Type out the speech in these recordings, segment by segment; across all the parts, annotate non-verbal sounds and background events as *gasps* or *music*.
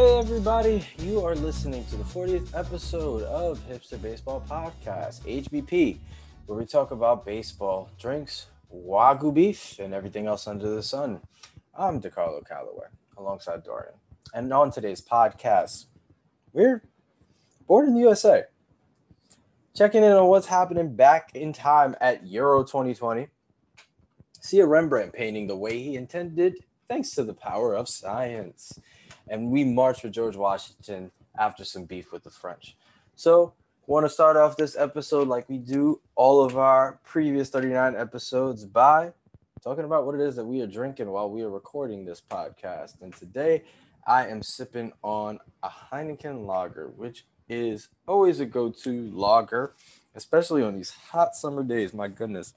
Hey, everybody, you are listening to the 40th episode of Hipster Baseball Podcast, HBP, where we talk about baseball, drinks, wagyu beef, and everything else under the sun. I'm DeCarlo Calloway alongside Dorian. And on today's podcast, we're born in the USA. Checking in on what's happening back in time at Euro 2020. See a Rembrandt painting the way he intended, thanks to the power of science and we marched with George Washington after some beef with the French. So, want to start off this episode like we do all of our previous 39 episodes by talking about what it is that we are drinking while we are recording this podcast. And today, I am sipping on a Heineken lager, which is always a go-to lager, especially on these hot summer days. My goodness,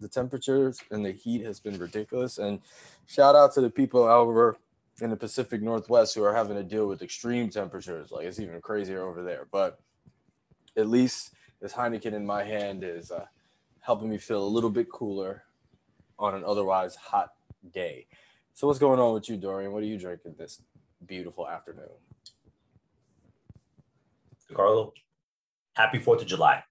the temperatures and the heat has been ridiculous. And shout out to the people over in the Pacific Northwest who are having to deal with extreme temperatures. Like it's even crazier over there. But at least this Heineken in my hand is uh, helping me feel a little bit cooler on an otherwise hot day. So what's going on with you, Dorian? What are you drinking this beautiful afternoon? Carlo, happy Fourth of July.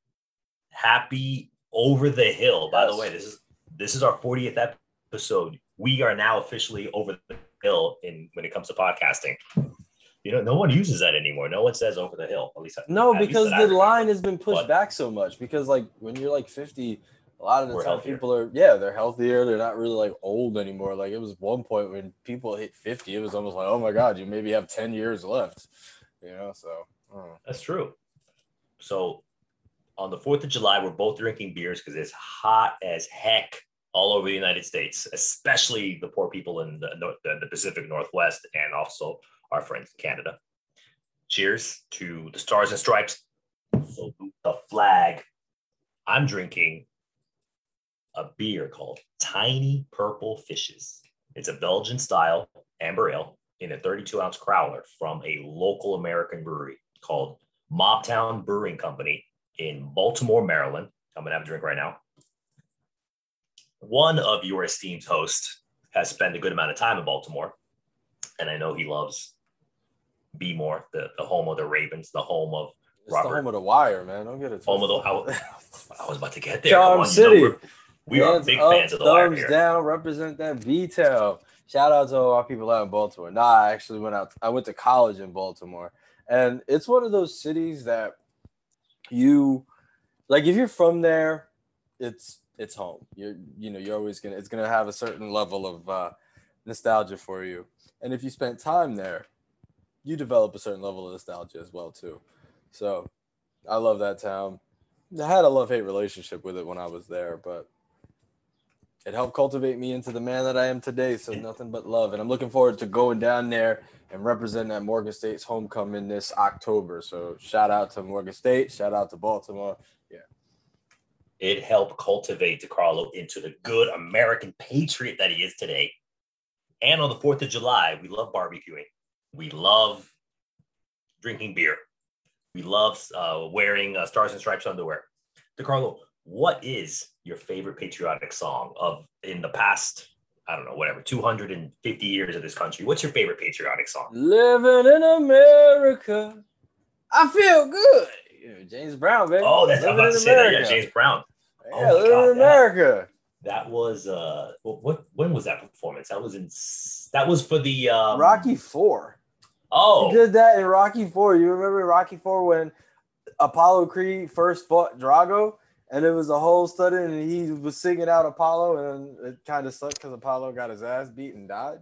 Happy over the hill. By the way, this is this is our 40th episode. We are now officially over the hill in when it comes to podcasting. You know, no one uses that anymore. No one says over the hill. At least no, at because least the line has been pushed but, back so much. Because like when you're like 50, a lot of the time healthier. people are yeah, they're healthier. They're not really like old anymore. Like it was one point when people hit 50, it was almost like, oh my god, you maybe have 10 years left. You know, so that's true. So on the 4th of July, we're both drinking beers because it's hot as heck all over the United States, especially the poor people in the, the Pacific Northwest and also our friends in Canada. Cheers to the Stars and Stripes. So the flag. I'm drinking a beer called Tiny Purple Fishes. It's a Belgian style amber ale in a 32 ounce crowler from a local American brewery called Mobtown Brewing Company in Baltimore, Maryland. I'm gonna have a drink right now one of your esteemed hosts has spent a good amount of time in Baltimore, and I know he loves More, the, the home of the Ravens, the home of it's Robert. the home of the Wire, man. Don't get it. Home of the. I, I was about to get there. Charm City. You know, we are big up, fans of the Wire. Thumbs down. Represent that V-tail. Shout out to all our people out in Baltimore. Nah, I actually went out. I went to college in Baltimore, and it's one of those cities that you like. If you're from there, it's it's home. You're you know you're always gonna it's gonna have a certain level of uh, nostalgia for you, and if you spent time there, you develop a certain level of nostalgia as well too. So, I love that town. I had a love hate relationship with it when I was there, but it helped cultivate me into the man that I am today. So nothing but love, and I'm looking forward to going down there and representing at Morgan State's homecoming this October. So shout out to Morgan State, shout out to Baltimore, it helped cultivate DeCarlo into the good American patriot that he is today. And on the 4th of July, we love barbecuing. We love drinking beer. We love uh, wearing uh, Stars and Stripes underwear. DeCarlo, what is your favorite patriotic song of in the past, I don't know, whatever, 250 years of this country? What's your favorite patriotic song? Living in America. I feel good. James Brown, baby. Oh, that's I'm about to say that. Yeah, James Brown. Yeah, oh God, in America. That, that, was uh, what? When was that performance? That was in. That was for the um, Rocky Four. Oh, he did that in Rocky Four. You remember Rocky Four when Apollo Creed first fought Drago? and it was a whole study, and he was singing out Apollo, and it kind of sucked because Apollo got his ass beat and died.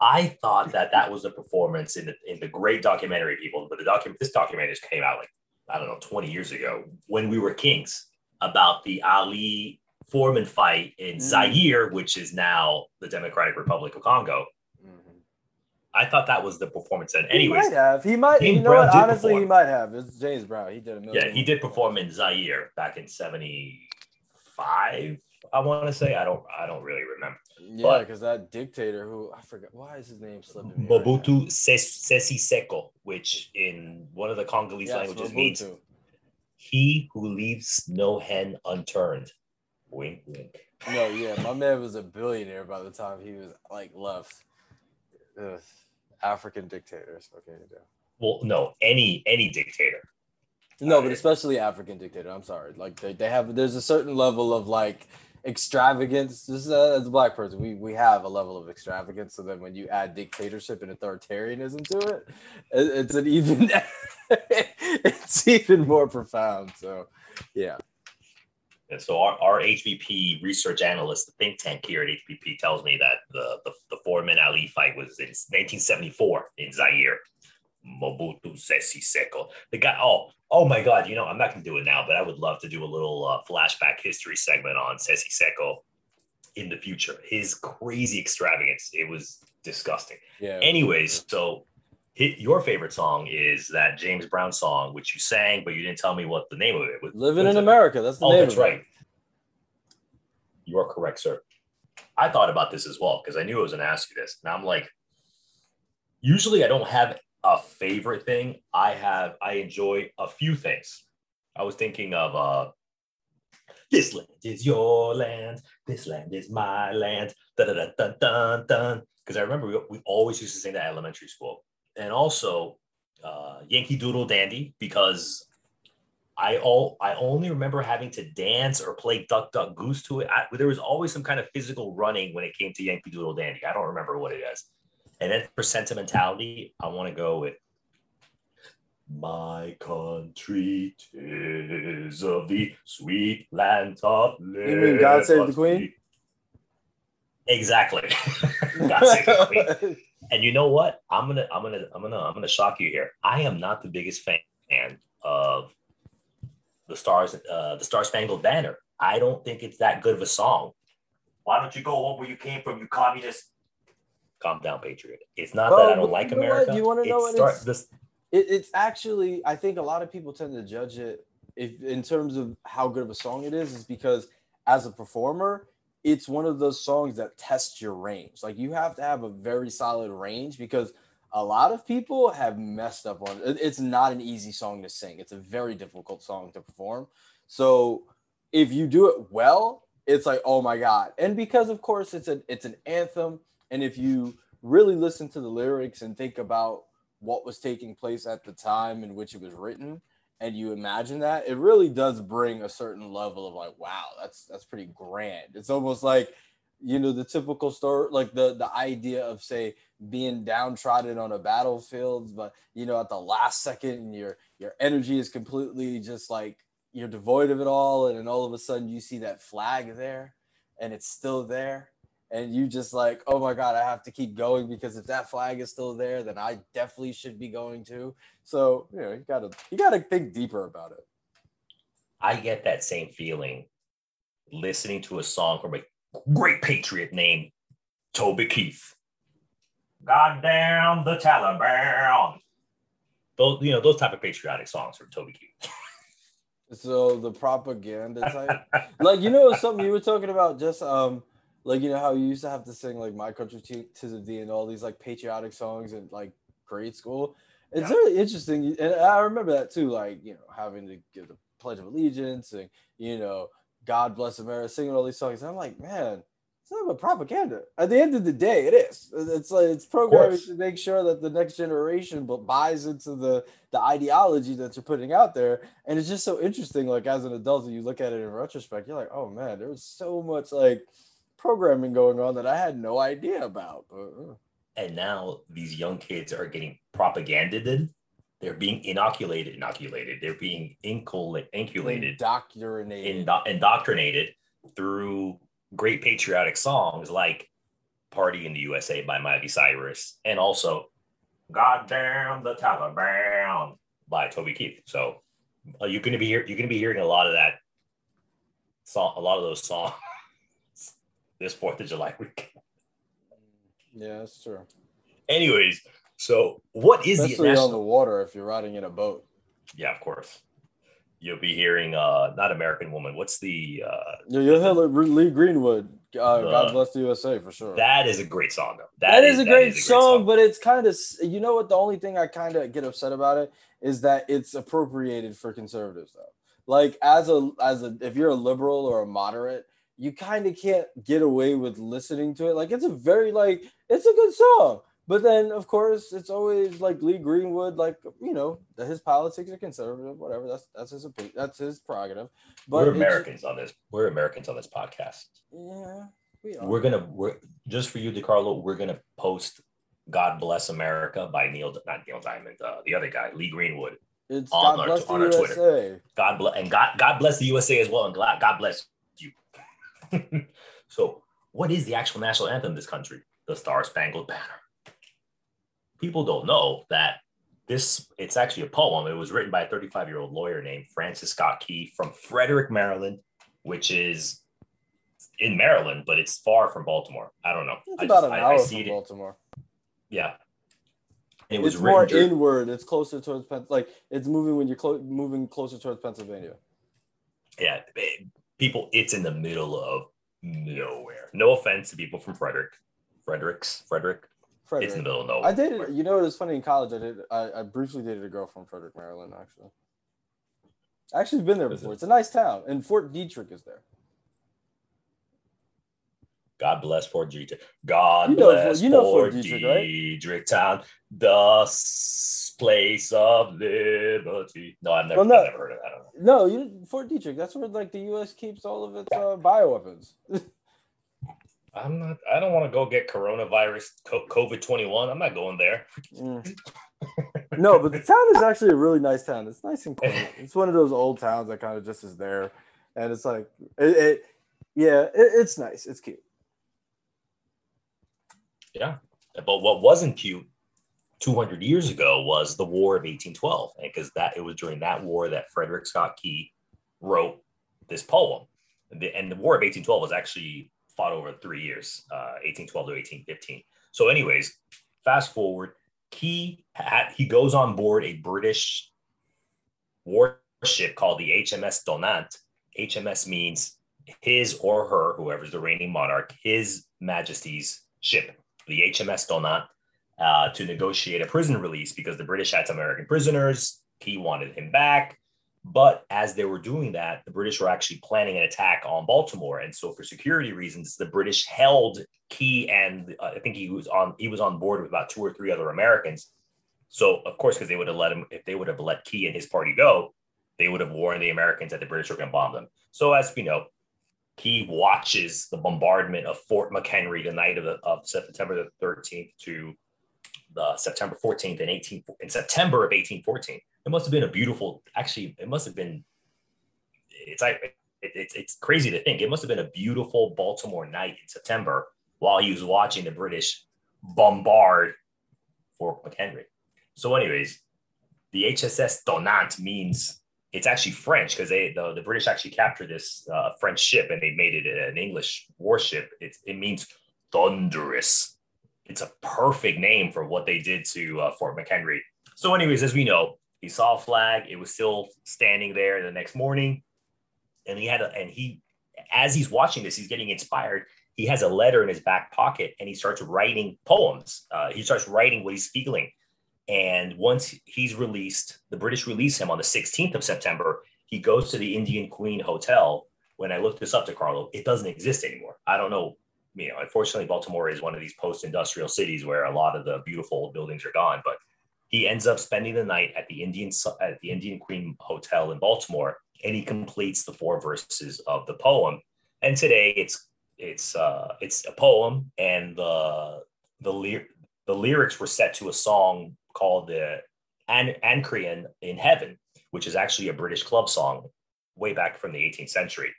I thought that that was a performance in the in the great documentary people, but the document this documentary just came out like I don't know, 20 years ago when we were kings about the Ali Foreman fight in mm. Zaire, which is now the Democratic Republic of Congo. Mm-hmm. I thought that was the performance. And anyways, he might have. He might. James you know Brown what? Honestly, perform. he might have. It's James Brown. He did a million. Yeah, he did perform in Zaire back in '75. I want to say. I don't. I don't really remember. Yeah, because that dictator who I forgot why is his name slipping. Mobutu right Sese Seko, which in one of the Congolese yes, languages Mobutu. means he who leaves no hen unturned. Wink, wink. No, yeah, my man was a billionaire by the time he was like left. Ugh. African dictators. You do? Well, no, any any dictator. No, but uh, especially African dictator. I'm sorry. Like they, they have there's a certain level of like extravagance. Just uh, as a black person, we we have a level of extravagance. So then when you add dictatorship and authoritarianism to it, it it's an even *laughs* it's even more profound. So yeah. And so our, our HBP research analyst, the think tank here at HBP, tells me that the, the, the Foreman Ali fight was in 1974 in Zaire. Mobutu Sese Seko. The guy, oh, oh my God, you know, I'm not going to do it now, but I would love to do a little uh, flashback history segment on Sese Seko in the future. His crazy extravagance, it was disgusting. Yeah. Anyways, so hit, your favorite song is that James Brown song, which you sang, but you didn't tell me what the name of it was. Living in America. That's the oh, name that's of it. right. You are correct, sir. I thought about this as well because I knew I was going to ask you this. And I'm like, usually I don't have a favorite thing. I have, I enjoy a few things. I was thinking of, uh, this land is your land. This land is my land. Dun dun dun. Because I remember we, we always used to sing that elementary school, and also uh, Yankee Doodle Dandy because I all I only remember having to dance or play Duck Duck Goose to it. I, there was always some kind of physical running when it came to Yankee Doodle Dandy. I don't remember what it is. And then for sentimentality, I want to go with my country tis of the sweet land of You mean God Save the. Queen? Exactly. *laughs* God save the queen. *laughs* And you know what? I'm gonna, I'm gonna, I'm gonna, I'm gonna shock you here. I am not the biggest fan of the stars, uh, the Star Spangled Banner. I don't think it's that good of a song. Why don't you go home where you came from, you communist? Calm down, patriot. It's not Well, that I don't like know? America. You wanna know It's what start- it's- this- It, it's actually, I think a lot of people tend to judge it if in terms of how good of a song it is, is because as a performer, it's one of those songs that tests your range. Like you have to have a very solid range because a lot of people have messed up on it. It's not an easy song to sing. It's a very difficult song to perform. So if you do it well, it's like, oh my God. And because of course it's a it's an anthem. And if you really listen to the lyrics and think about what was taking place at the time in which it was written and you imagine that it really does bring a certain level of like wow that's that's pretty grand. It's almost like you know the typical story like the the idea of say being downtrodden on a battlefield but you know at the last second your your energy is completely just like you're devoid of it all and then all of a sudden you see that flag there and it's still there and you just like, oh my god, I have to keep going because if that flag is still there, then I definitely should be going too. So you know, you gotta you gotta think deeper about it. I get that same feeling listening to a song from a great patriot named Toby Keith. Goddamn the Taliban. Those, you know, those type of patriotic songs from Toby Keith. So the propaganda type, like you know, something you were talking about, just um, like you know how you used to have to sing like "My Country Tis of Thee" and all these like patriotic songs in like grade school. It's Yeah. really interesting, and I remember that too. Like you know, having to give the Pledge of Allegiance and you know, God bless America, singing all these songs. And I'm like, man, it's not about propaganda. At the end of the day, it is. It's like it's programming to make sure that the next generation bu- buys into the the ideology that you're putting out there. And it's just so interesting. Like as an adult, you look at it in retrospect, you're like, oh man, there was so much like programming going on that I had no idea about. Uh, And now these young kids are getting propagandized. They're being inoculated, inoculated. They're being incul- inculated, indoctrinated. indo- indoctrinated through great patriotic songs like Party in the USA by Miley Cyrus and also "God Damn the Taliban by Toby Keith. So uh, you're gonna be here, you're gonna be hearing a lot of that song, a lot of those songs *laughs* this Fourth of July week. yeah, that's true. Anyways, so what is the Especially on the national? water if you're riding in a boat. Yeah, of course. You'll be hearing uh not American Woman. What's the uh Yeah, you'll hear Lee Lee Greenwood. Uh, The- God bless the USA for sure. that is a great song though. that is, a great song, but it's kind of you know what the only thing I kind of get upset about it is that it's appropriated for conservatives though. Like as a as a if you're a liberal or a moderate, you kind of can't get away with listening to it. Like it's a very like it's a good song, But then, of course, it's always like Lee Greenwood, like you know, his politics are conservative, whatever. That's that's his opinion. That's his prerogative. But we're Americans on this. We're Americans on this podcast. Yeah, we are. We're gonna we're just for you, DeCarlo. We're gonna post "God Bless America" by Neil, not Neil Diamond, uh, the other guy, Lee Greenwood. It's on God our, bless on the our USA. Twitter. God bless and God God bless the USA as well, and God God bless. *laughs* so, what is the actual national anthem of this country? The Star Spangled Banner people don't know that this it's actually a poem. It was written by a 35 year old lawyer named Francis Scott Key from Frederick, Maryland, which is in Maryland, but it's far from Baltimore. I don't know. It's I about just, an I, hour I from Baltimore. Yeah. It was it's more during, inward. It's closer towards like it's moving when you're clo- moving closer towards Pennsylvania. Yeah, people. It's in the middle of nowhere. No offense to people from Frederick, Fredericks, Frederick, Frederick. It's in the middle of nowhere. I dated. You know, it was funny in college. I did. I, I briefly dated a girl from Frederick, Maryland. Actually, I actually been there before. It's a nice town, and Fort Detrick is there. God bless Fort Detrick. God you know, bless you know Fort, Fort Detrick, Detrick right? town, the place of liberty. No, I've never, well, no, I've never heard of that. No, you Fort Detrick. That's where like the U.S. keeps all of its uh, bioweapons. I'm not. I don't want to go get coronavirus COVID twenty one. I'm not going there. Mm. no, but the town is actually a really nice town. It's nice and quaint. *laughs* It's one of those old towns that kind of just is there, and it's like it. it yeah, it, it's nice. It's cute. Yeah, but what wasn't cute 200 years ago was the War of 1812, because that it was during that war that Frederick Scott Key wrote this poem. And the, and the War of 1812 was actually fought over three years, uh, 1812 to 1815. So, anyways, fast forward, Key had, he goes on board a British warship called the HMS Tonnant. HMS means his or her, whoever's the reigning monarch, his Majesty's ship, the HMS Tonnant uh, to negotiate a prison release because the British had some American prisoners. Key wanted him back. But as they were doing that, the British were actually planning an attack on Baltimore, and so for security reasons, the British held Key, and uh, I think he was on he was on board with about two or three other Americans. So of course, because they would have let him, if they would have let Key and his party go, they would have warned the Americans that the British were going to bomb them. So as we know, Key watches the bombardment of Fort McHenry the night of, the, of September the 13th to the September 14th in 18 in September of 1814 it must have been a beautiful actually it must have been it's like it, it's, it's crazy to think. It must have been a beautiful baltimore night in september while he was watching the british bombard fort mchenry. So anyways the hss tonnant means it's actually french because they the, the british actually captured this uh, french ship and they made it an english warship it, it means thunderous it's a perfect name for what they did to uh, fort mchenry so anyways as we know he saw a flag. It was still standing there the next morning. And he had a, and he, as he's watching this, he's getting inspired. He has a letter in his back pocket and he starts writing poems. Uh, he starts writing what he's feeling. And once he's released, the British release him on the 16th of September. He goes to the Indian Queen Hotel. When I looked this up to Carlo, it doesn't exist anymore. I don't know. You know, unfortunately, Baltimore is one of these post-industrial cities where a lot of the beautiful old buildings are gone. But he ends up spending the night at the Indian at the Indian Queen Hotel in Baltimore, and he completes the four verses of the poem. And today, it's it's uh, it's a poem, and the the ly- the lyrics were set to a song called the An- Anacreon in Heaven, which is actually a British club song way back from the 18th century.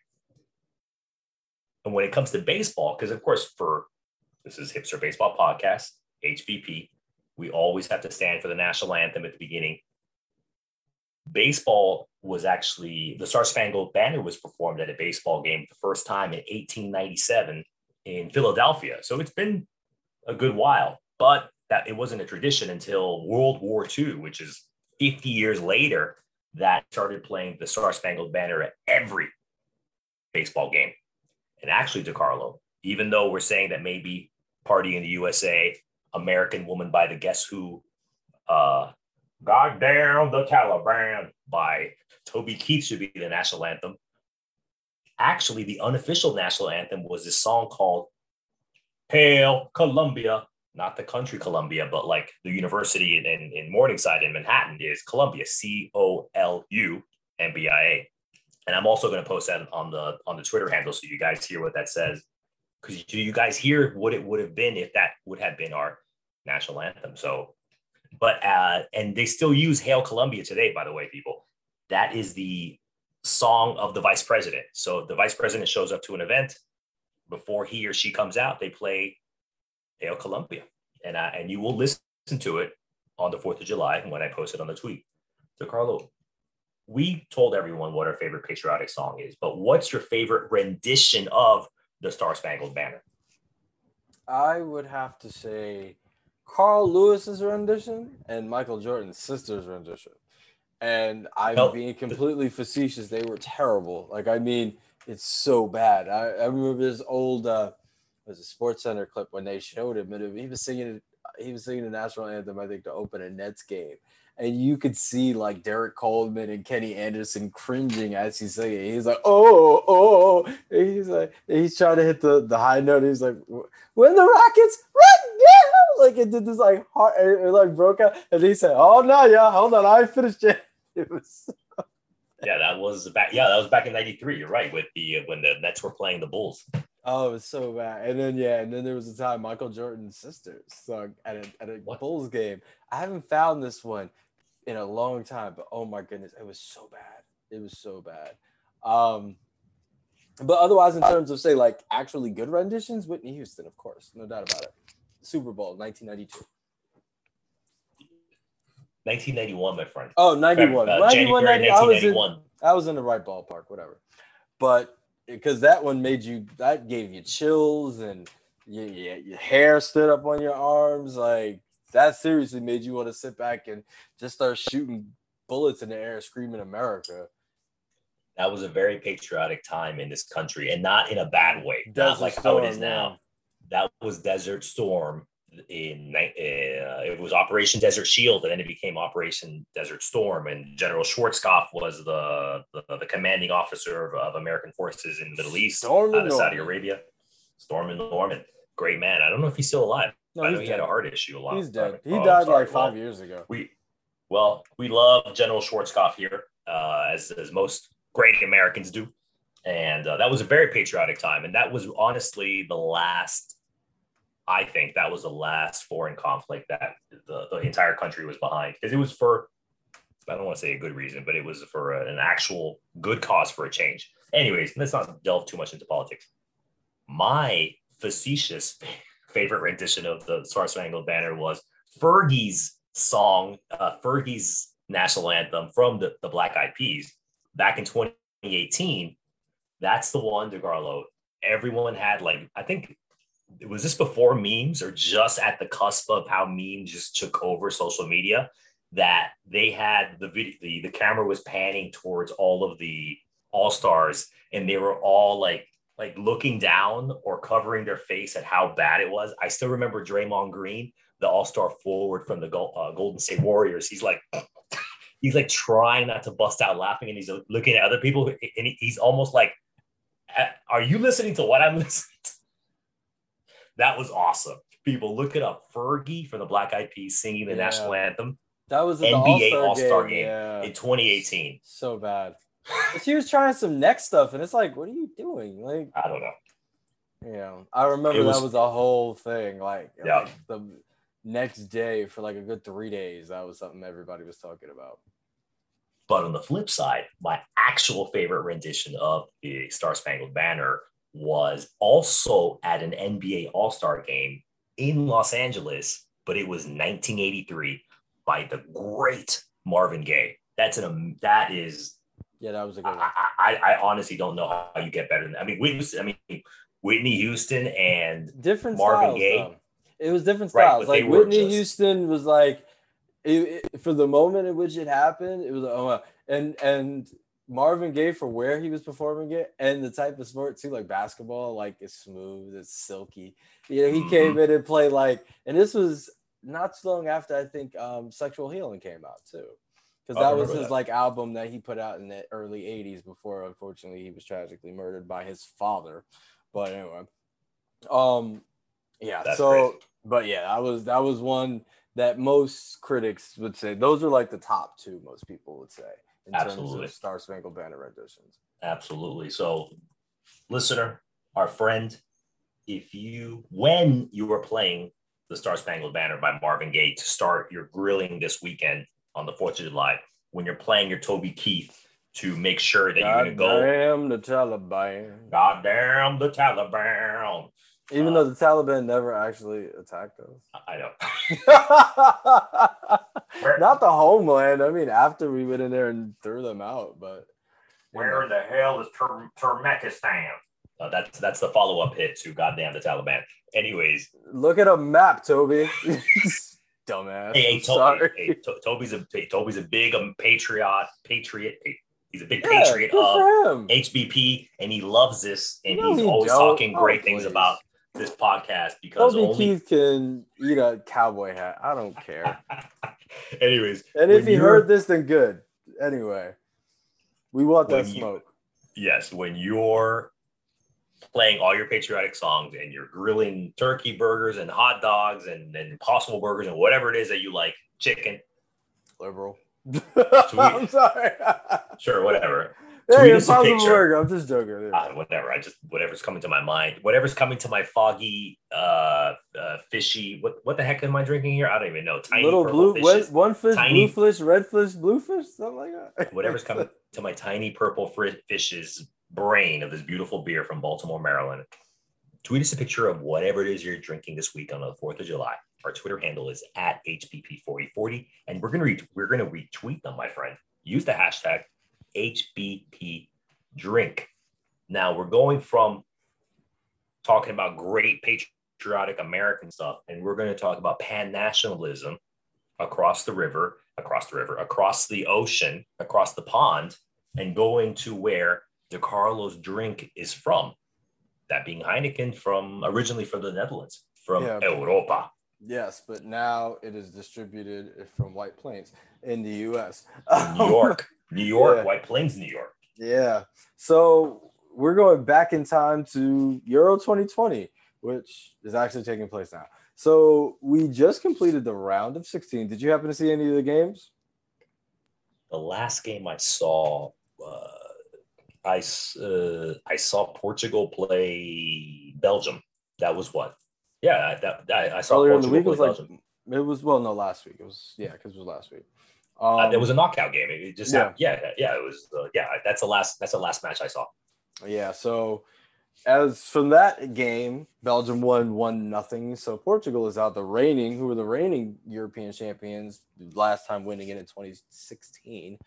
And when it comes to baseball, because of course, for this is Hipster Baseball Podcast, HBP, we always have to stand for the national anthem at the beginning. Baseball was actually the Star Spangled Banner was performed at a baseball game the first time in 1897 in Philadelphia. So it's been a good while, but that it wasn't a tradition until World War II, which is 50 years later, that started playing the Star Spangled Banner at every baseball game. And actually, DeCarlo, even though we're saying that maybe Party in the USA American Woman by the Guess Who, uh, Goddamn the Taliban by Toby Keith should be the national anthem. Actually, the unofficial national anthem was this song called Hail Columbia, not the country Columbia, but like the university in, in, in Morningside in Manhattan is Columbia, C O L U M B I A. And I'm also going to post that on the on the Twitter handle so you guys hear what that says. Because do you guys hear what it would have been if that would have been our national anthem? So, but uh, and they still use "Hail Columbia" today. By the way, people, that is the song of the vice president. So the vice president shows up to an event before he or she comes out. They play "Hail Columbia," and I, and you will listen to it on the Fourth of July when I post it on the tweet. So Carlo, we told everyone what our favorite patriotic song is, but what's your favorite rendition of the Star Spangled Banner? I would have to say Carl Lewis's rendition and Michael Jordan's sister's rendition. And I'm No. being completely facetious. They were terrible. Like, I mean, it's so bad. I, I remember this old uh was a sports center clip when they showed him and he was singing he was singing the national anthem, I think, to open a Nets game. And you could see like Derrick Coleman and Kenny Anderson cringing as he's singing. He's like, oh, oh, and he's like, he's trying to hit the, the high note. He's like, when the Rockets now, like it did this like heart, it, it like broke out, and he said, "Oh no, yeah, hold on, I finished yet." *laughs* It was Yeah, that was back. Yeah, that was back in '93. You're right. With the when the Nets were playing the Bulls. Oh, it was so bad. And then yeah, and then there was a time Michael Jordan's sister sung at a at a What? Bulls game. I haven't found this one in a long time, but oh my goodness, it was so bad. It was so bad. Um, but otherwise, in terms of say like actually good renditions, Whitney Houston, of course, no doubt about it. Super Bowl 1992. 1991, my friend. Oh, 91. Uh, 91, January 90 I was in, 1991. I was in the right ballpark, whatever. But because that one made you, that gave you chills and your, your, your hair stood up on your arms. Like that seriously made you want to sit back and just start shooting bullets in the air, screaming America. That was a very patriotic time in this country, and not in a bad way. not Desert like how it Storm, is now. That was Desert Storm in uh, it was Operation Desert Shield, and then it became Operation Desert Storm. And General Schwarzkopf was the the, the commanding officer of, of American forces in the Middle East, Stormin' out of Saudi. Arabia. Stormin' Norman, great man. I don't know if he's still alive. No, I know he had a heart issue a lot. He's dead. He Oh, died like five Well, years ago. we well we love general schwarzkopf here uh, as, as most great americans do and uh, that was a very patriotic time and that was honestly the last i think that was the last foreign conflict that the, the entire country was behind because it was for i don't want to say a good reason but it was for an actual good cause for a change anyways let's not delve too much into politics my facetious *laughs* favorite rendition of the Star Spangled Banner was Fergie's song, uh, Fergie's national anthem from the, the Black Eyed Peas back in 2018. That's the one, DeCarlo. Everyone had like, I think, was this before memes or just at the cusp of how memes just took over social media? That they had the video, the, the camera was panning towards all of the all stars, and they were all like like looking down or covering their face at how bad it was. I still remember Draymond Green, the All Star forward from the uh, Golden State Warriors. He's like, *laughs* he's like trying not to bust out laughing, and he's looking at other people, and he's almost like, "Uh, "Are you listening to what I'm *laughs* listening?" to? That was awesome. People look it up. Fergie from the Black Eyed Peas singing the Yeah. national anthem That was the NBA All-Star, All-Star game. game Yeah. in 2018. so bad. *laughs* She was trying some neck stuff, and it's like, what are you doing? Like, I don't know. you know, I remember was- that was a whole thing. Like, Yeah. like, the next day for like a good three days, that was something everybody was talking about. But on the flip side, my actual favorite rendition of the Star Spangled Banner was also at an NBA All Star game in Los Angeles, but it was 1983 by the great Marvin Gaye. That's an that is Yeah, that was a good. I, I, I honestly don't know how you get better than that. I mean, Whitney, I mean Whitney Houston and different Marvin styles. Gaye. Though. It was different Right, styles. they like Whitney just- Houston was like, it, it- for the moment in which it happened, it was like, oh, wow. and and Marvin Gaye for where he was performing it and the type of sport too, like basketball, like it's smooth, it's silky. You know, he Mhm. came in and played like, and this was not so long after I think um, Sexual Healing came out too. Because that was his that. like album that he put out in the early 80s before unfortunately he was tragically murdered by his father. But anyway. Um Yeah. That's so, crazy. but yeah, that was that was one that most critics would say those are like the top two. Most people would say in terms Absolutely. of Star Spangled Banner renditions. Absolutely. So, listener, our friend, if you, when you are playing the Star Spangled Banner by Marvin Gaye to start your grilling this weekend on the 4th of July, when you're playing your Toby Keith to make sure that you're going to go, damn the Taliban. God damn the Taliban. Even Uh, though the Taliban never actually attacked us. I know. *laughs* Not the homeland. I mean, after we went in there and threw them out, but you know. Where in the hell is Tur- Turkmenistan? Uh, that's that's the follow up hit to Goddamn the Taliban. Anyways, look at a map, Toby. *laughs* Dumbass. hey, hey, Toby, sorry. hey, To- Toby's a hey, Toby's a big um, patriot, patriot. He's a big Yeah, patriot of him. HBP, and he loves this, and No, he's he always don't. talking Oh, great things about this podcast because Toby only. Keith can eat a cowboy hat. I don't care. *laughs* Anyways, And if he you're- heard this, then good. Anyway, we want that When you- smoke. yes, when you're playing all your patriotic songs and you're grilling turkey burgers and hot dogs and, and impossible burgers and whatever it is that you like, chicken, Liberal. *laughs* I'm sorry. sure, whatever. Hey, us a burger. I'm just joking. Uh, whatever. I just whatever's coming to my mind, whatever's coming to my foggy, uh, uh fishy. What what the heck am I drinking here? I don't even know. Tiny Little purple blue, one, fishes. one fish, Tiny- blue fish, red fish, blue fish, something like that. *laughs* Whatever's coming to my tiny purple fish's brain of this beautiful beer from Baltimore, Maryland. Tweet us a picture of whatever it is you're drinking this week on the Fourth of July. Our Twitter handle is at HBP4040, and we're gonna re- we're gonna retweet them, my friend. Use the hashtag HBP drink. Now we're going from talking about great patriotic American stuff, and we're going to talk about pan nationalism across the river, across the river, across the ocean, across the pond, and going to where DeCarlo's drink is from. That being Heineken from originally from the Netherlands, from Yeah. Europa. Yes, but now it is distributed from White Plains in the U.S. New York, *laughs* New York, Yeah. White Plains, New York. Yeah. So we're going back in time to Euro 2020, which is actually taking place now. So we just completed the round of 16. Did you happen to see any of the games? The last game I saw, uh, I uh, I saw Portugal play Belgium. That was what? Yeah, I- that, I, I saw Earlier in the week was play like it was well, no, last week. It was yeah, because it was last week. Um, uh, it was a knockout game. It just yeah. Yeah, yeah, it was. Uh, yeah, that's the last. That's the last match I saw. Yeah, so as from that game, Belgium won one nothing. So Portugal is out the reigning, who were the reigning European champions, last time winning it in 2016.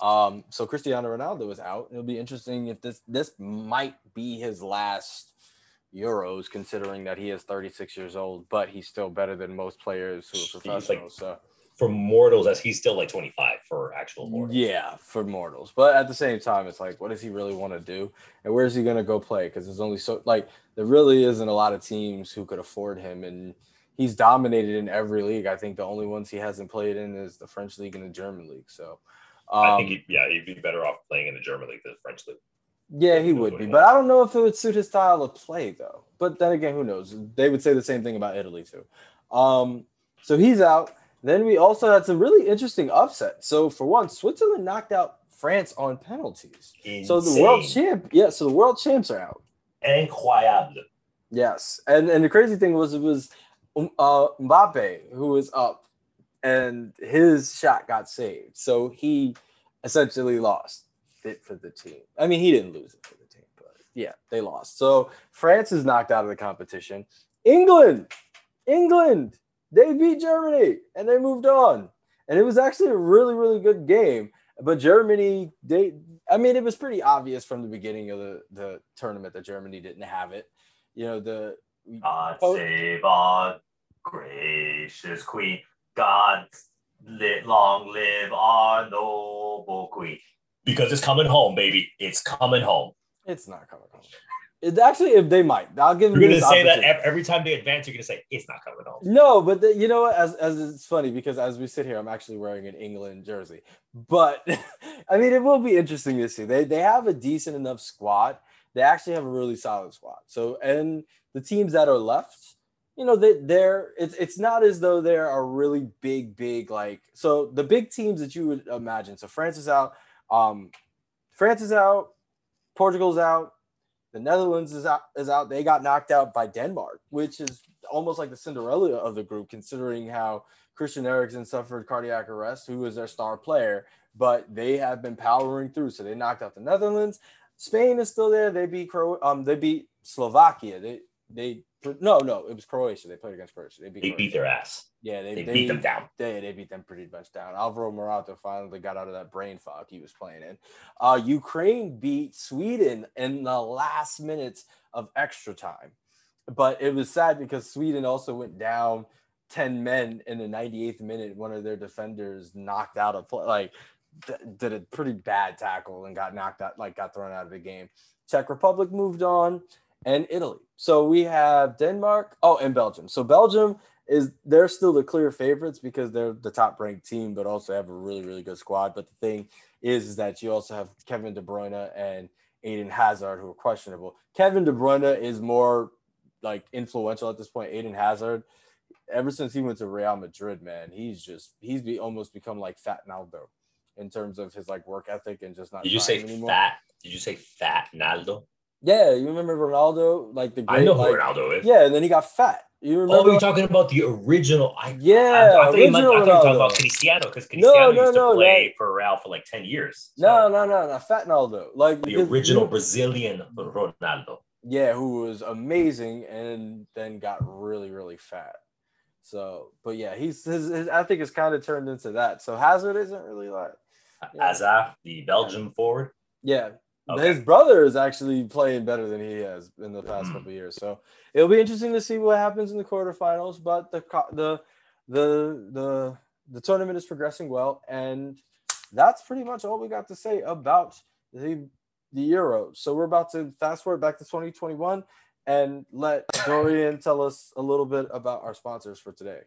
Um, so Cristiano Ronaldo is out. It'll be interesting if this this might be his last Euros, considering that he is 36 years old, but he's still better than most players who are like- professionals. so For mortals, as he's still like 25 for actual mortals. yeah, for mortals. But at the same time, it's like, what does he really want to do? And where's he going to go play? Because there's only so, like, there really isn't a lot of teams who could afford him. And he's dominated in every league. I think the only ones he hasn't played in is the French league and the German league. So, um, I think, he, yeah, he'd be better off playing in the German league than the French league. yeah, he would be. But I don't know if it would suit his style of play, though. But then again, who knows? They would say the same thing about Italy, too. Um, so he's out. Then we also had some really interesting upset. So for one, Switzerland knocked out France on penalties. So the world Insane. champ, yeah. So the world champs are out. Incroyable. Yes, and and the crazy thing was it was um, uh, Mbappe who was up, and his shot got saved. So he essentially lost it for the team. I mean, he didn't lose it for the team, but yeah, they lost. So France is knocked out of the competition. England, England, they beat Germany and they moved on. And it was actually a really, really good game. But Germany, they, I mean, it was pretty obvious from the beginning of the, the tournament that Germany didn't have it. You know, the God Oh. save our gracious queen. God li- long live our noble queen. Because it's coming home, baby. It's coming home. it's not coming home. It actually, if they might, I'll give them You're gonna say that every time they advance. You're gonna say it's not coming home. No, but the, you know what? As, as it's funny because as we sit here, I'm actually wearing an England jersey. But *laughs* I mean, it will be interesting to see. They they have a decent enough squad. They actually have a really solid squad. So and the teams that are left, you know they they're it's it's not as though they're a really big big like so the big teams that you would imagine. So France is out, um, France is out, Portugal's out, the Netherlands is out is out. They got knocked out by Denmark, which is almost like the Cinderella of the group, considering how Christian Eriksen suffered cardiac arrest, who was their star player, but they have been powering through. So they knocked out the Netherlands. Spain is still there. They beat Cro- um they beat Slovakia. They they no no it was Croatia. They played against Croatia. They beat they beat their ass. Yeah, they, they, they, beat them down. They, they beat them pretty much down. Alvaro Morata finally got out of that brain fog he was playing in. Uh, Ukraine beat Sweden in the last minutes of extra time, but it was sad because Sweden also went down 10 men in the 98th minute. One of their defenders knocked out a play, like did a pretty bad tackle and got knocked out, like got thrown out of the game. Czech Republic moved on and Italy. So we have Denmark, oh, and Belgium. So Belgium is they're still the clear favorites because they're the top ranked team, but also have a really, really good squad. But the thing is, is that you also have Kevin De Bruyne and Eden Hazard who are questionable. Kevin De Bruyne is more like influential at this point. Eden Hazard, ever since he went to Real Madrid, man, he's just he's be almost become like Fat Naldo in terms of his like work ethic and just not. Did you say anymore. fat? Did you say Fat Naldo? Yeah, you remember Ronaldo, like the great, I know like, Ronaldo is. Yeah, and then he got fat. You oh, remember? Oh, you're talking about the original. I, yeah, I, think I, thought, you were talking about Cristiano because Cristiano no, no, used to no, play for Real for like ten years. So. No, no, no, no, Fat Ronaldo, like the original you, Brazilian Ronaldo. Yeah, who was amazing and then got really, really fat. So, but yeah, he's his, his I think it's kind of turned into that. So Hazard isn't really like yeah. Hazard, the Belgian forward. Yeah, Okay. His brother is actually playing better than he has in the past mm. couple years. So it'll be interesting to see what happens in the quarterfinals. But the the the the the tournament is progressing well, and that's pretty much all we got to say about the the Euro. So we're about to fast forward back to 2021 and let Dorian tell us a little bit about our sponsors for today.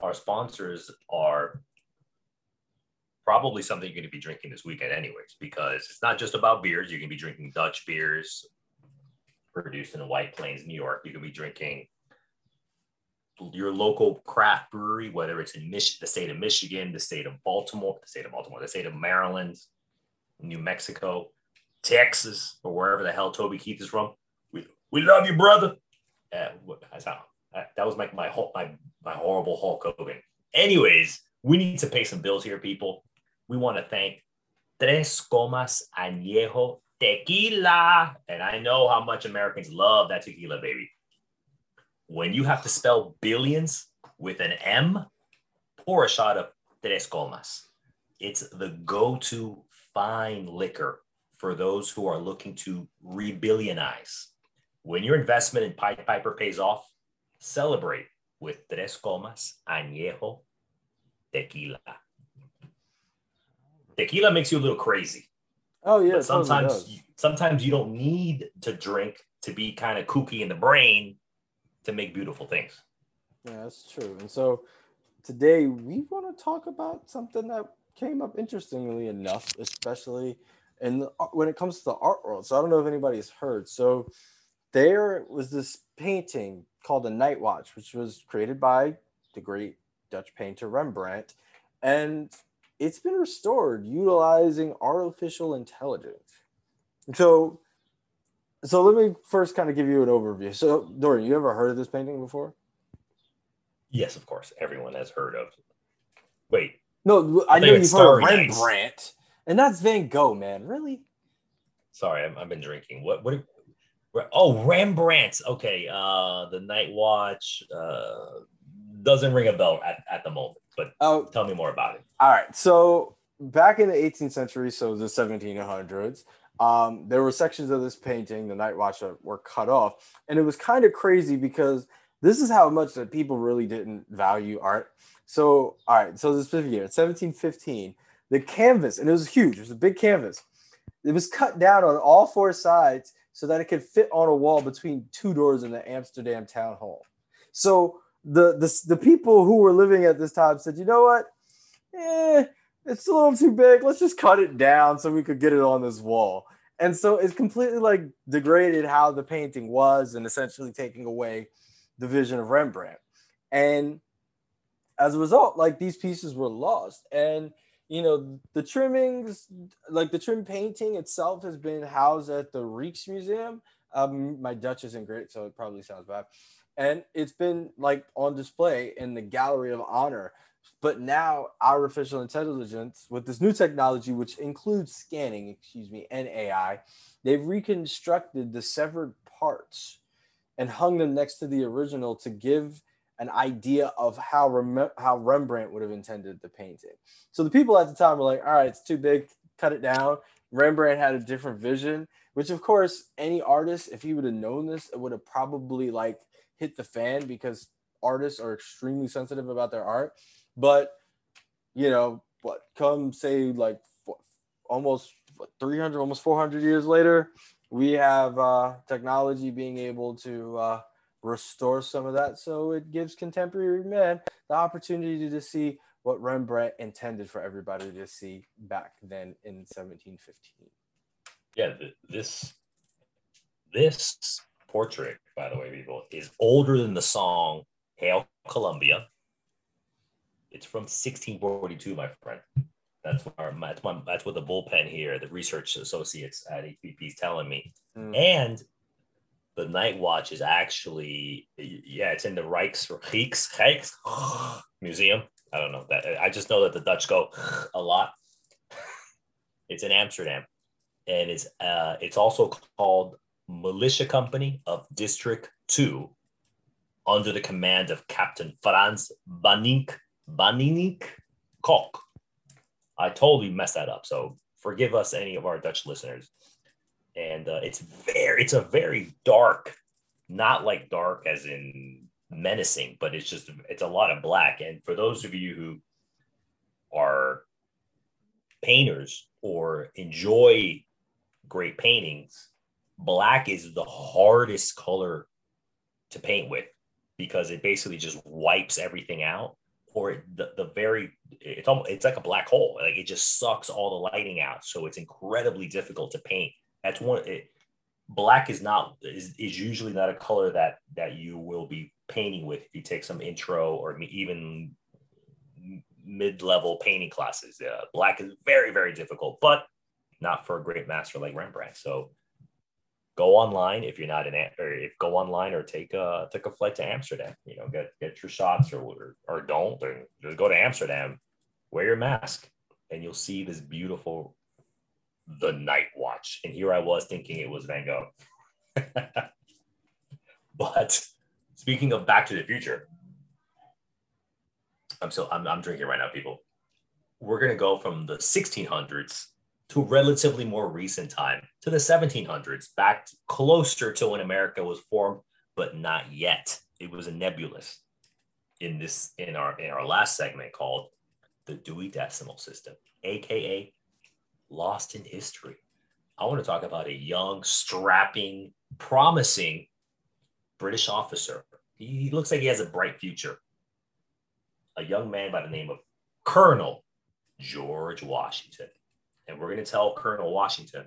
Our sponsors are probably something you're going to be drinking this weekend, anyways, because it's not just about beers. You can be drinking Dutch beers produced in White Plains, New York. You can be drinking your local craft brewery, whether it's in Mich- the state of Michigan, the state of Baltimore, the state of Baltimore, the state of Maryland, New Mexico, Texas, or wherever the hell Toby Keith is from. We, we love you, brother. Uh, that was my, my, my, my horrible Hulk Hogan. Anyways, we need to pay some bills here, people we want to thank Tres Comas Añejo Tequila. And I know how much Americans love that tequila, baby. When you have to spell billions with an M, pour a shot of Tres Comas. It's the go to fine liquor for those who are looking to rebillionize. When your investment in Pied Piper pays off, celebrate with Tres Comas Añejo Tequila tequila makes you a little crazy. Oh yeah. sometimes totally sometimes you don't need to drink to be kind of kooky in the brain to make beautiful things. Yeah, that's true. And so today we want to talk about something that came up interestingly enough, especially in the, uh, when it comes to the art world. So I don't know if anybody's heard. So there was this painting called the Night Watch, which was created by the great Dutch painter Rembrandt. And it's been restored utilizing artificial intelligence. So, so let me first kind of give you an overview. So, Dorian, you ever heard of this painting before? Yes, of course. Everyone has heard of. Wait. No, I, I know you've heard of Rembrandt, Nights. and that's Van Gogh, man. Really? Sorry, i have been drinking. What? What? Oh, Rembrandt. Okay. Uh, the Night Watch. Uh, doesn't ring a bell at, at the moment, but oh, tell me more about it. All right. So back in the 18th century, so the 1700s, um, there were sections of this painting, the Night Watch, that were cut off. And it was kind of crazy because this is how much that people really didn't value art. So, all right. So this fifth year, 1715, the canvas, and it was huge. It was a big canvas. It was cut down on all four sides so that it could fit on a wall between two doors in the Amsterdam town hall. So the, the the people who were living at this time said, you know what? Eh, it's a little too big. Let's just cut it down so we could get it on this wall. And so it's completely like degraded how the painting was and essentially taking away the vision of Rembrandt. And as a result, like these pieces were lost. And you know, the trimmings, like the trim painting itself has been housed at the Rijksmuseum. Um, my Dutch isn't great, so it probably sounds bad. And it's been like on display in the Gallery of Honor. But now artificial intelligence with this new technology, which includes scanning, excuse me, and AI, they've reconstructed the severed parts and hung them next to the original to give an idea of how Rem- how Rembrandt would have intended the painting. So the people at the time were like, "All right, it's too big, cut it down." Rembrandt had a different vision, which of course any artist, if he would have known this, it would have probably like hit the fan because artists are extremely sensitive about their art. But you know what? Come say like almost 300, almost 400 years later, we have uh, technology being able to uh, restore some of that. So it gives contemporary men the opportunity to see what Rembrandt intended for everybody to see back then in 1715. Yeah, this this portrait, by the way, people, is older than the song "Hail Columbia." It's from 1642, my friend. That's what our, that's, my, that's what the bullpen here, the research associates at HBP is telling me. Mm. And the Night Watch is actually yeah, it's in the Rijks Rijks, Rijks *gasps* Museum. I don't know that. I just know that the Dutch go a lot. *laughs* It's in Amsterdam, and it's uh, it's also called Militia Company of District Two, under the command of Captain Franz Banink Baninik Kok. I totally messed that up, so forgive us, any of our Dutch listeners and uh, it's very it's a very dark not like dark as in menacing but it's just it's a lot of black and for those of you who are painters or enjoy great paintings black is the hardest color to paint with because it basically just wipes everything out or the, the very it's almost it's like a black hole like it just sucks all the lighting out so it's incredibly difficult to paint that's one. It, black is not is, is usually not a color that that you will be painting with if you take some intro or even mid-level painting classes. Uh, black is very very difficult, but not for a great master like Rembrandt. So go online if you're not in or if go online or take a take a flight to Amsterdam. You know, get get your shots or or, or don't or just go to Amsterdam, wear your mask, and you'll see this beautiful the Night Watch. And here I was thinking it was Van Gogh. *laughs* but speaking of Back to the Future, I'm so I'm, I'm drinking right now, people. We're gonna go from the 1600s to relatively more recent time to the 1700s, back closer to when America was formed, but not yet. It was a nebulous in this in our in our last segment called the Dewey Decimal System, aka lost in history. I want to talk about a young, strapping, promising British officer. He looks like he has a bright future. A young man by the name of Colonel George Washington. And we're going to tell Colonel Washington,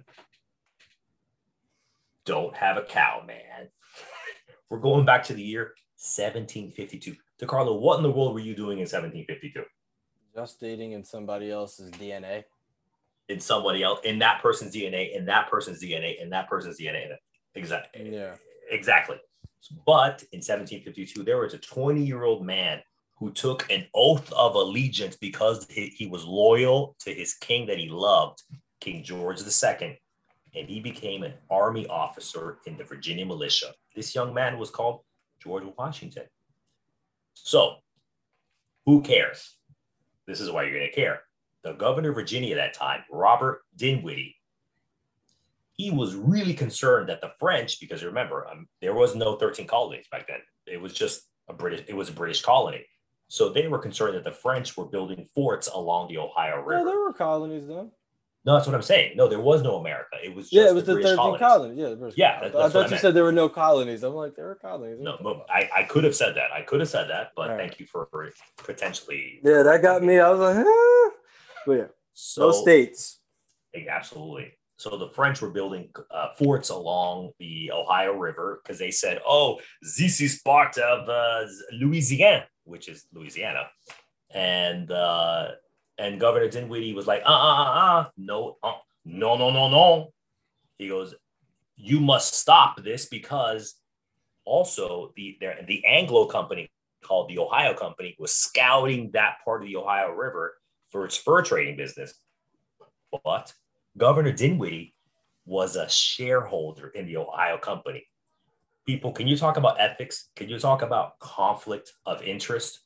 don't have a cow, man. *laughs* we're going back to the year 1752. DeCarlo, what in the world were you doing in 1752? Just dating in somebody else's DNA in somebody else, in that person's DNA, in that person's DNA, in that person's DNA. Exactly. Yeah. Exactly. But in 1752, there was a 20 year old man who took an oath of allegiance because he, he was loyal to his king that he loved, King George II, and he became an army officer in the Virginia militia. This young man was called George Washington. So, who cares? This is why you're going to care the governor of Virginia at that time, Robert Dinwiddie, he was really concerned that the French, because remember, um, there was no 13 colonies back then. It was just a British, it was a British colony. So they were concerned that the French were building forts along the Ohio River. No, there were colonies though. No, that's what I'm saying. No, there was no America. It was yeah, it was the, the 13 colonies. colonies. Yeah, yeah. That, I thought you said there were no colonies. I'm like, there were colonies. No, but I, I could have said that. I could have said that, but thank you for, for potentially. Yeah, that got me. I was like, eh. But yeah, so, no states. Absolutely. So the French were building uh, forts along the Ohio River because they said, "Oh, this is part of uh, Louisiana, which is Louisiana," and uh, and Governor Dinwiddie was like, "Uh, uh, uh, uh no, uh, no, no, no, no." He goes, "You must stop this because also the the Anglo Company called the Ohio Company was scouting that part of the Ohio River for its fur trading business. But Governor Dinwiddie was a shareholder in the Ohio Company. People, can you talk about ethics? Can you talk about conflict of interest?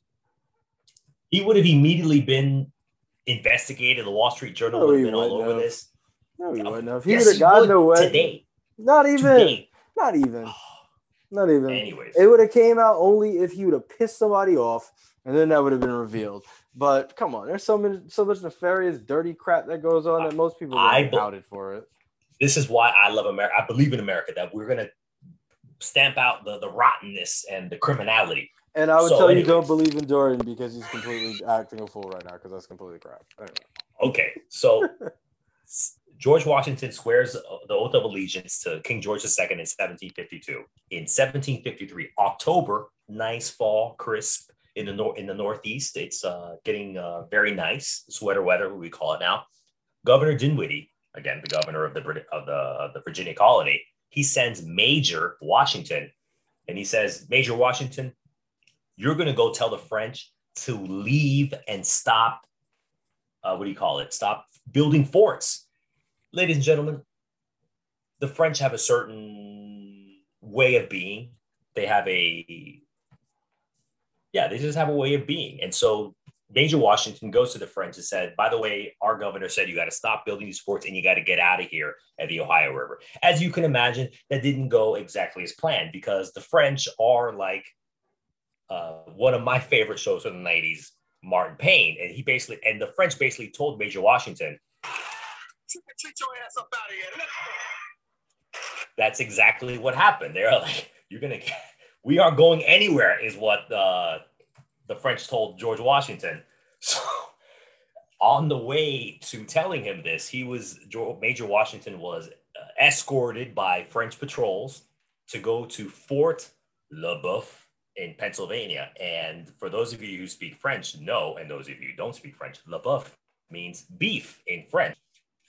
He would have immediately been investigated. The Wall Street Journal no, would have been all over have. this. No, he oh, wouldn't have. He yes, would have gotten away today. Not even. Today. Not even. Oh. Not even. Anyways, it would have came out only if he would have pissed somebody off, and then that would have been revealed. But come on, there's so many, so much nefarious, dirty crap that goes on that most people don't be for it. This is why I love America. I believe in America that we're gonna stamp out the the rottenness and the criminality. And I would so tell anyways. you don't believe in Dorian because he's completely acting a fool right now because that's completely crap. Anyway. Okay, so *laughs* George Washington swears the oath of allegiance to King George II in 1752. In 1753, October, nice fall, crisp in the nor- in the Northeast. It's uh, getting uh, very nice, sweater weather, what we call it now. Governor Dinwiddie, again the governor of the Brit- of the of the Virginia colony, he sends Major Washington, and he says, Major Washington, you're going to go tell the French to leave and stop. Uh, what do you call it? Stop building forts ladies and gentlemen, the French have a certain way of being. They have a, yeah, they just have a way of being. And so Major Washington goes to the French and said, by the way, our governor said you got to stop building these forts and you got to get out of here at the Ohio River. As you can imagine, that didn't go exactly as planned because the French are like uh, one of my favorite shows from the 90s, Martin Payne. And he basically, and the French basically told Major Washington. *laughs* That's exactly what happened. They're like, you're gonna get, we aren't going anywhere, is what uh, the French told George Washington. *laughs* So on the way to telling him this, he was Major Washington was uh, escorted by French patrols to go to Fort Le Boeuf in Pennsylvania. And for those of you who speak French, know, and those of you who don't speak French, Le Boeuf means beef in French. *laughs*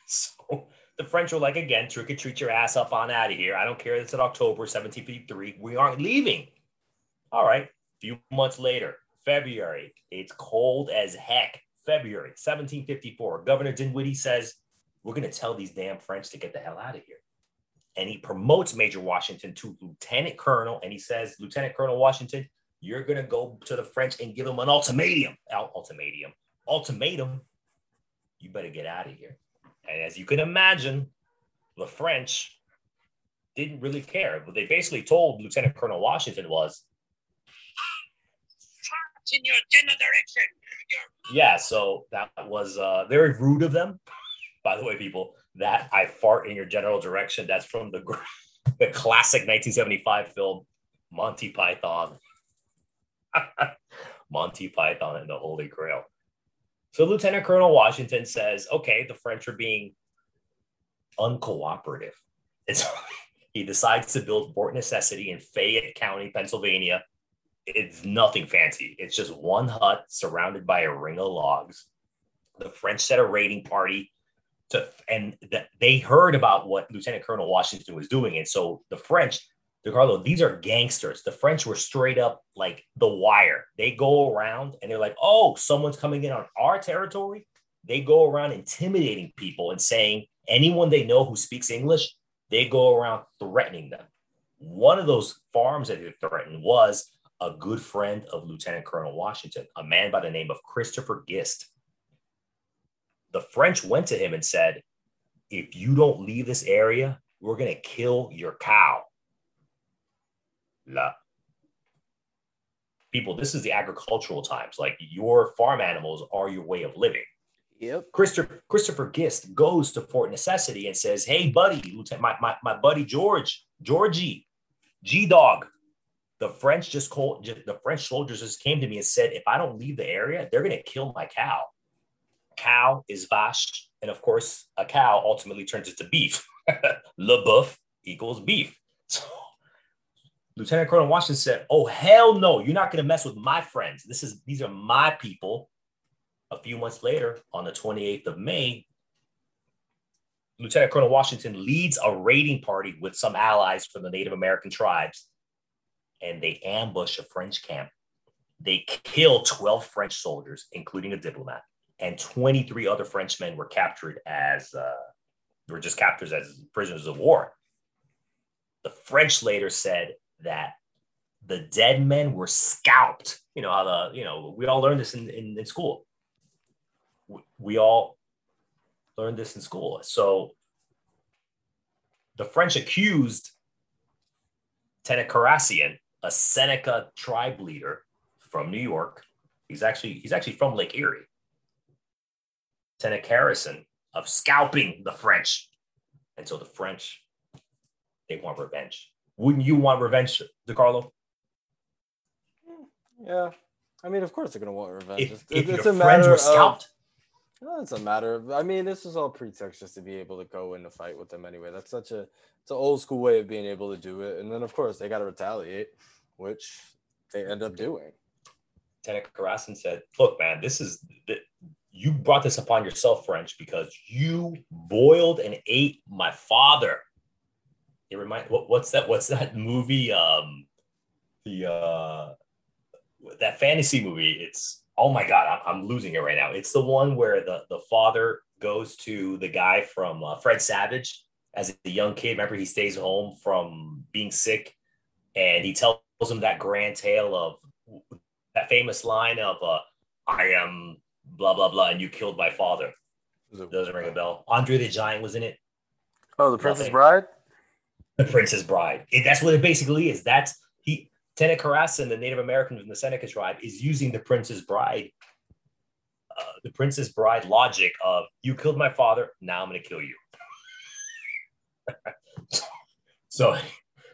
So the French were like, again, trick or treat your ass up on out of here. I don't care. It's in October 1753. We aren't leaving. All right. A few months later, February, it's cold as heck. February 1754, Governor Dinwiddie says, We're going to tell these damn French to get the hell out of here. And he promotes Major Washington to Lieutenant Colonel. And he says, Lieutenant Colonel Washington, you're going to go to the French and give them an ultimatum. Ultimatum. Ultimatum. You better get out of here. And as you can imagine, the French didn't really care. What they basically told Lieutenant Colonel Washington was, in your general direction. Yeah, so that was uh, very rude of them. By the way, people, that I fart in your general direction, that's from the, *laughs* the classic 1975 film Monty Python. *laughs* Monty Python and the Holy Grail. So Lieutenant Colonel Washington says, okay, the French are being uncooperative. *laughs* And so he decides to build Fort Necessity in Fayette County, Pennsylvania. It's nothing fancy. It's just one hut surrounded by a ring of logs. The French set a raiding party to, and the, they heard about what Lieutenant Colonel Washington was doing. And so the French DeCarlo, these are gangsters. The French were straight up like the wire. They go around and they're like, oh, someone's coming in on our territory. They go around intimidating people and saying anyone they know who speaks English, they go around threatening them. One of those farms that they threatened was a good friend of Lieutenant Colonel Washington, a man by the name of Christopher Gist. The French went to him and said, if you don't leave this area, we're going to kill your cow la. People, this is the agricultural times. Like your farm animals are your way of living. Yep. Christopher Christopher Gist goes to Fort Necessity and says, "Hey, buddy, Lieutenant, my, my, my buddy George, Georgie, G Dog, the French just called. The French soldiers just came to me and said, if I don't leave the area, they're gonna kill my cow." cow is vache, and of course, a cow ultimately turns into beef. *laughs* Le boeuf equals beef. So Lieutenant Colonel Washington said, "Oh hell no, you're not going to mess with my friends. This is these are my people." A few months later, on the 28th of May, Lieutenant Colonel Washington leads a raiding party with some allies from the Native American tribes, and they ambush a French camp. They kill 12 French soldiers, including a diplomat, and 23 other Frenchmen were captured as uh, were just captured as prisoners of war. The French later said that the dead men were scalped. You know how the you know we all learned this in, in, in school. We, all learned this in school. So the French accused Tanacharison, a Seneca tribe leader from New York. He's actually he's actually from Lake Erie. Tanacharison of scalping the French. And so the French, they want revenge. Wouldn't you want revenge, DeCarlo? Yeah. I mean, of course they're gonna want revenge. If, it's, if it's your a friends matter were of scalped, It's a matter of. I mean, this is all pretext just to be able to go in a fight with them anyway. That's such a. It's an old school way of being able to do it, and then of course they got to retaliate, which they end up doing. Lieutenant Karasin said, "Look, man, this is the, you brought this upon yourself, French, because you boiled and ate my father." It remind what, what's that? What's that movie? Um, the uh, that fantasy movie. It's oh my god, I'm, I'm losing it right now. It's the one where the the father goes to the guy from uh, Fred Savage as a young kid. Remember, he stays home from being sick, and he tells him that grand tale of that famous line of uh, "I am blah blah blah," and you killed my father. Doesn't ring a bell. Andre the Giant was in it. Oh, the Princess Nothing. Bride. The Princess Bride. It- that's what it basically is. That's he. The Native American from the Seneca tribe, is using the Princess Bride, uh, the Princess Bride logic of "you killed my father, now I'm going to kill you." *laughs* so,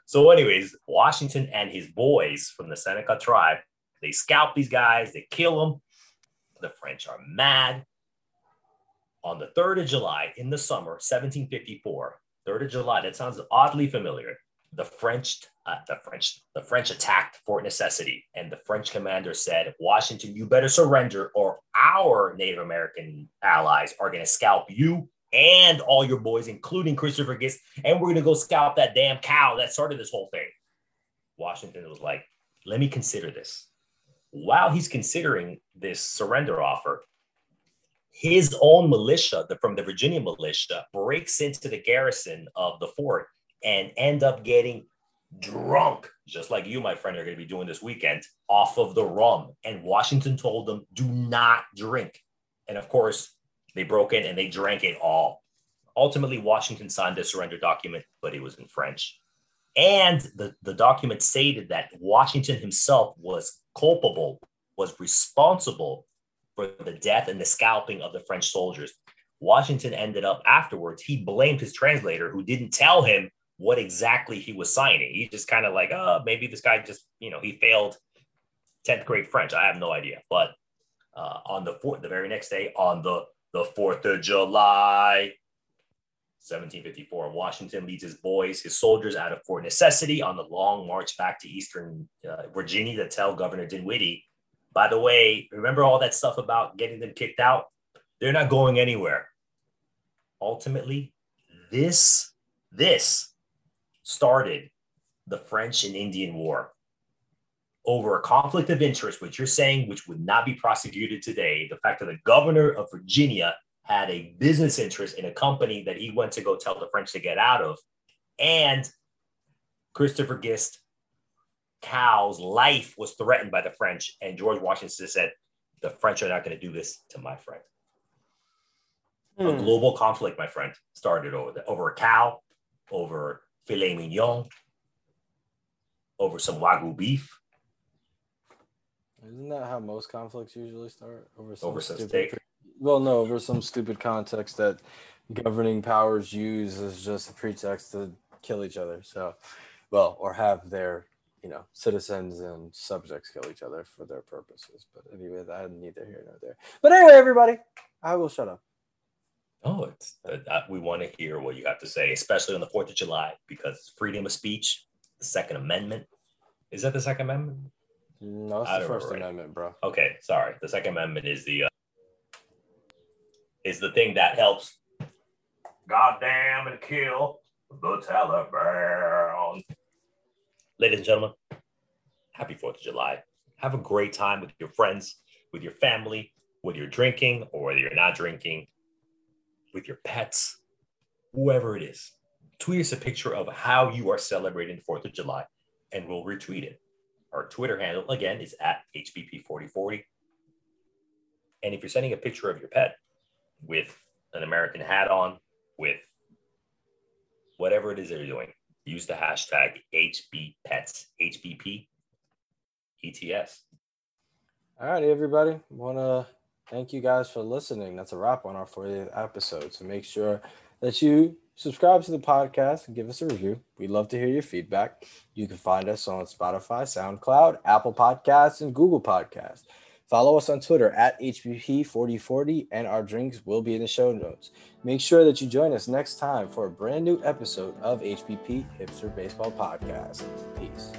so, anyways, Washington and his boys from the Seneca tribe, they scalp these guys, they kill them. The French are mad. On the 3rd of July in the summer, 1754, 3rd of July, that sounds oddly familiar. The French, uh, the French, the French attacked Fort Necessity, and the French commander said, "Washington, you better surrender, or our Native American allies are going to scalp you and all your boys, including Christopher Gist, and we're going to go scalp that damn cow that started this whole thing." Washington was like, "Let me consider this." While he's considering this surrender offer, his own militia, the, from the Virginia militia, breaks into the garrison of the fort and end up getting drunk, just like you, my friend, are going to be doing this weekend, off of the rum. And Washington told them, do not drink. And of course, they broke in and they drank it all. Ultimately, Washington signed the surrender document, but it was in French. And the, the document stated that Washington himself was culpable, was responsible for the death and the scalping of the French soldiers. Washington ended up afterwards, he blamed his translator who didn't tell him what exactly he was signing. He just kind of like, oh, maybe this guy just, you know, he failed 10th grade French. I have no idea. But uh, on the fourth, the very next day, on the the 4th of July, 1754, Washington leads his boys, his soldiers out of Fort Necessity on the long march back to Eastern uh, Virginia to tell Governor Dinwiddie by the way, remember all that stuff about getting them kicked out? They're not going anywhere. Ultimately, this this started the French and Indian War over a conflict of interest, which you're saying, which would not be prosecuted today. The fact that the governor of Virginia had a business interest in a company that he went to go tell the French to get out of, and Christopher Gist cow's life was threatened by the French, and George Washington said, "The French are not going to do this to my friend." A Hmm. global conflict, my friend, started over the, over a cow, over filet mignon, over some wagyu beef, Isn't that how most conflicts usually start? Over some over some stupid steak. Well, no, over some stupid context that governing powers use as just a pretext to kill each other. So, well, or have their you know, citizens and subjects kill each other for their purposes. But anyway, that neither here nor there. But anyway, everybody, I will shut up. Oh, it's uh, we want to hear what you have to say, especially on the Fourth of July, because freedom of speech, the Second Amendment. Is that the Second Amendment? No, it's the First Amendment, bro. Okay, sorry. The Second Amendment is the uh, is the thing that helps goddamn and kill the Taliban. Ladies and gentlemen, happy 4th of July. Have a great time with your friends, with your family, whether you're drinking or whether you're not drinking, with your pets, whoever it is. Tweet us a picture of how you are celebrating the 4th of July and we'll retweet it. Our Twitter handle, again, is at HBP4040. And if you're sending a picture of your pet with an American hat on, with whatever it is that you're doing, use the hashtag HBPets, HBP ETS. All right, everybody. Want to thank you guys for listening. That's a wrap on our 40th episode. So make sure that you subscribe to the podcast and give us a review. We'd love to hear your feedback. You can find us on Spotify, SoundCloud, Apple Podcasts, and Google Podcasts. Follow us on Twitter at HBP4040, and our drinks will be in the show notes. Make sure that you join us next time for a brand new episode of HBP Hipster Baseball Podcast. Peace.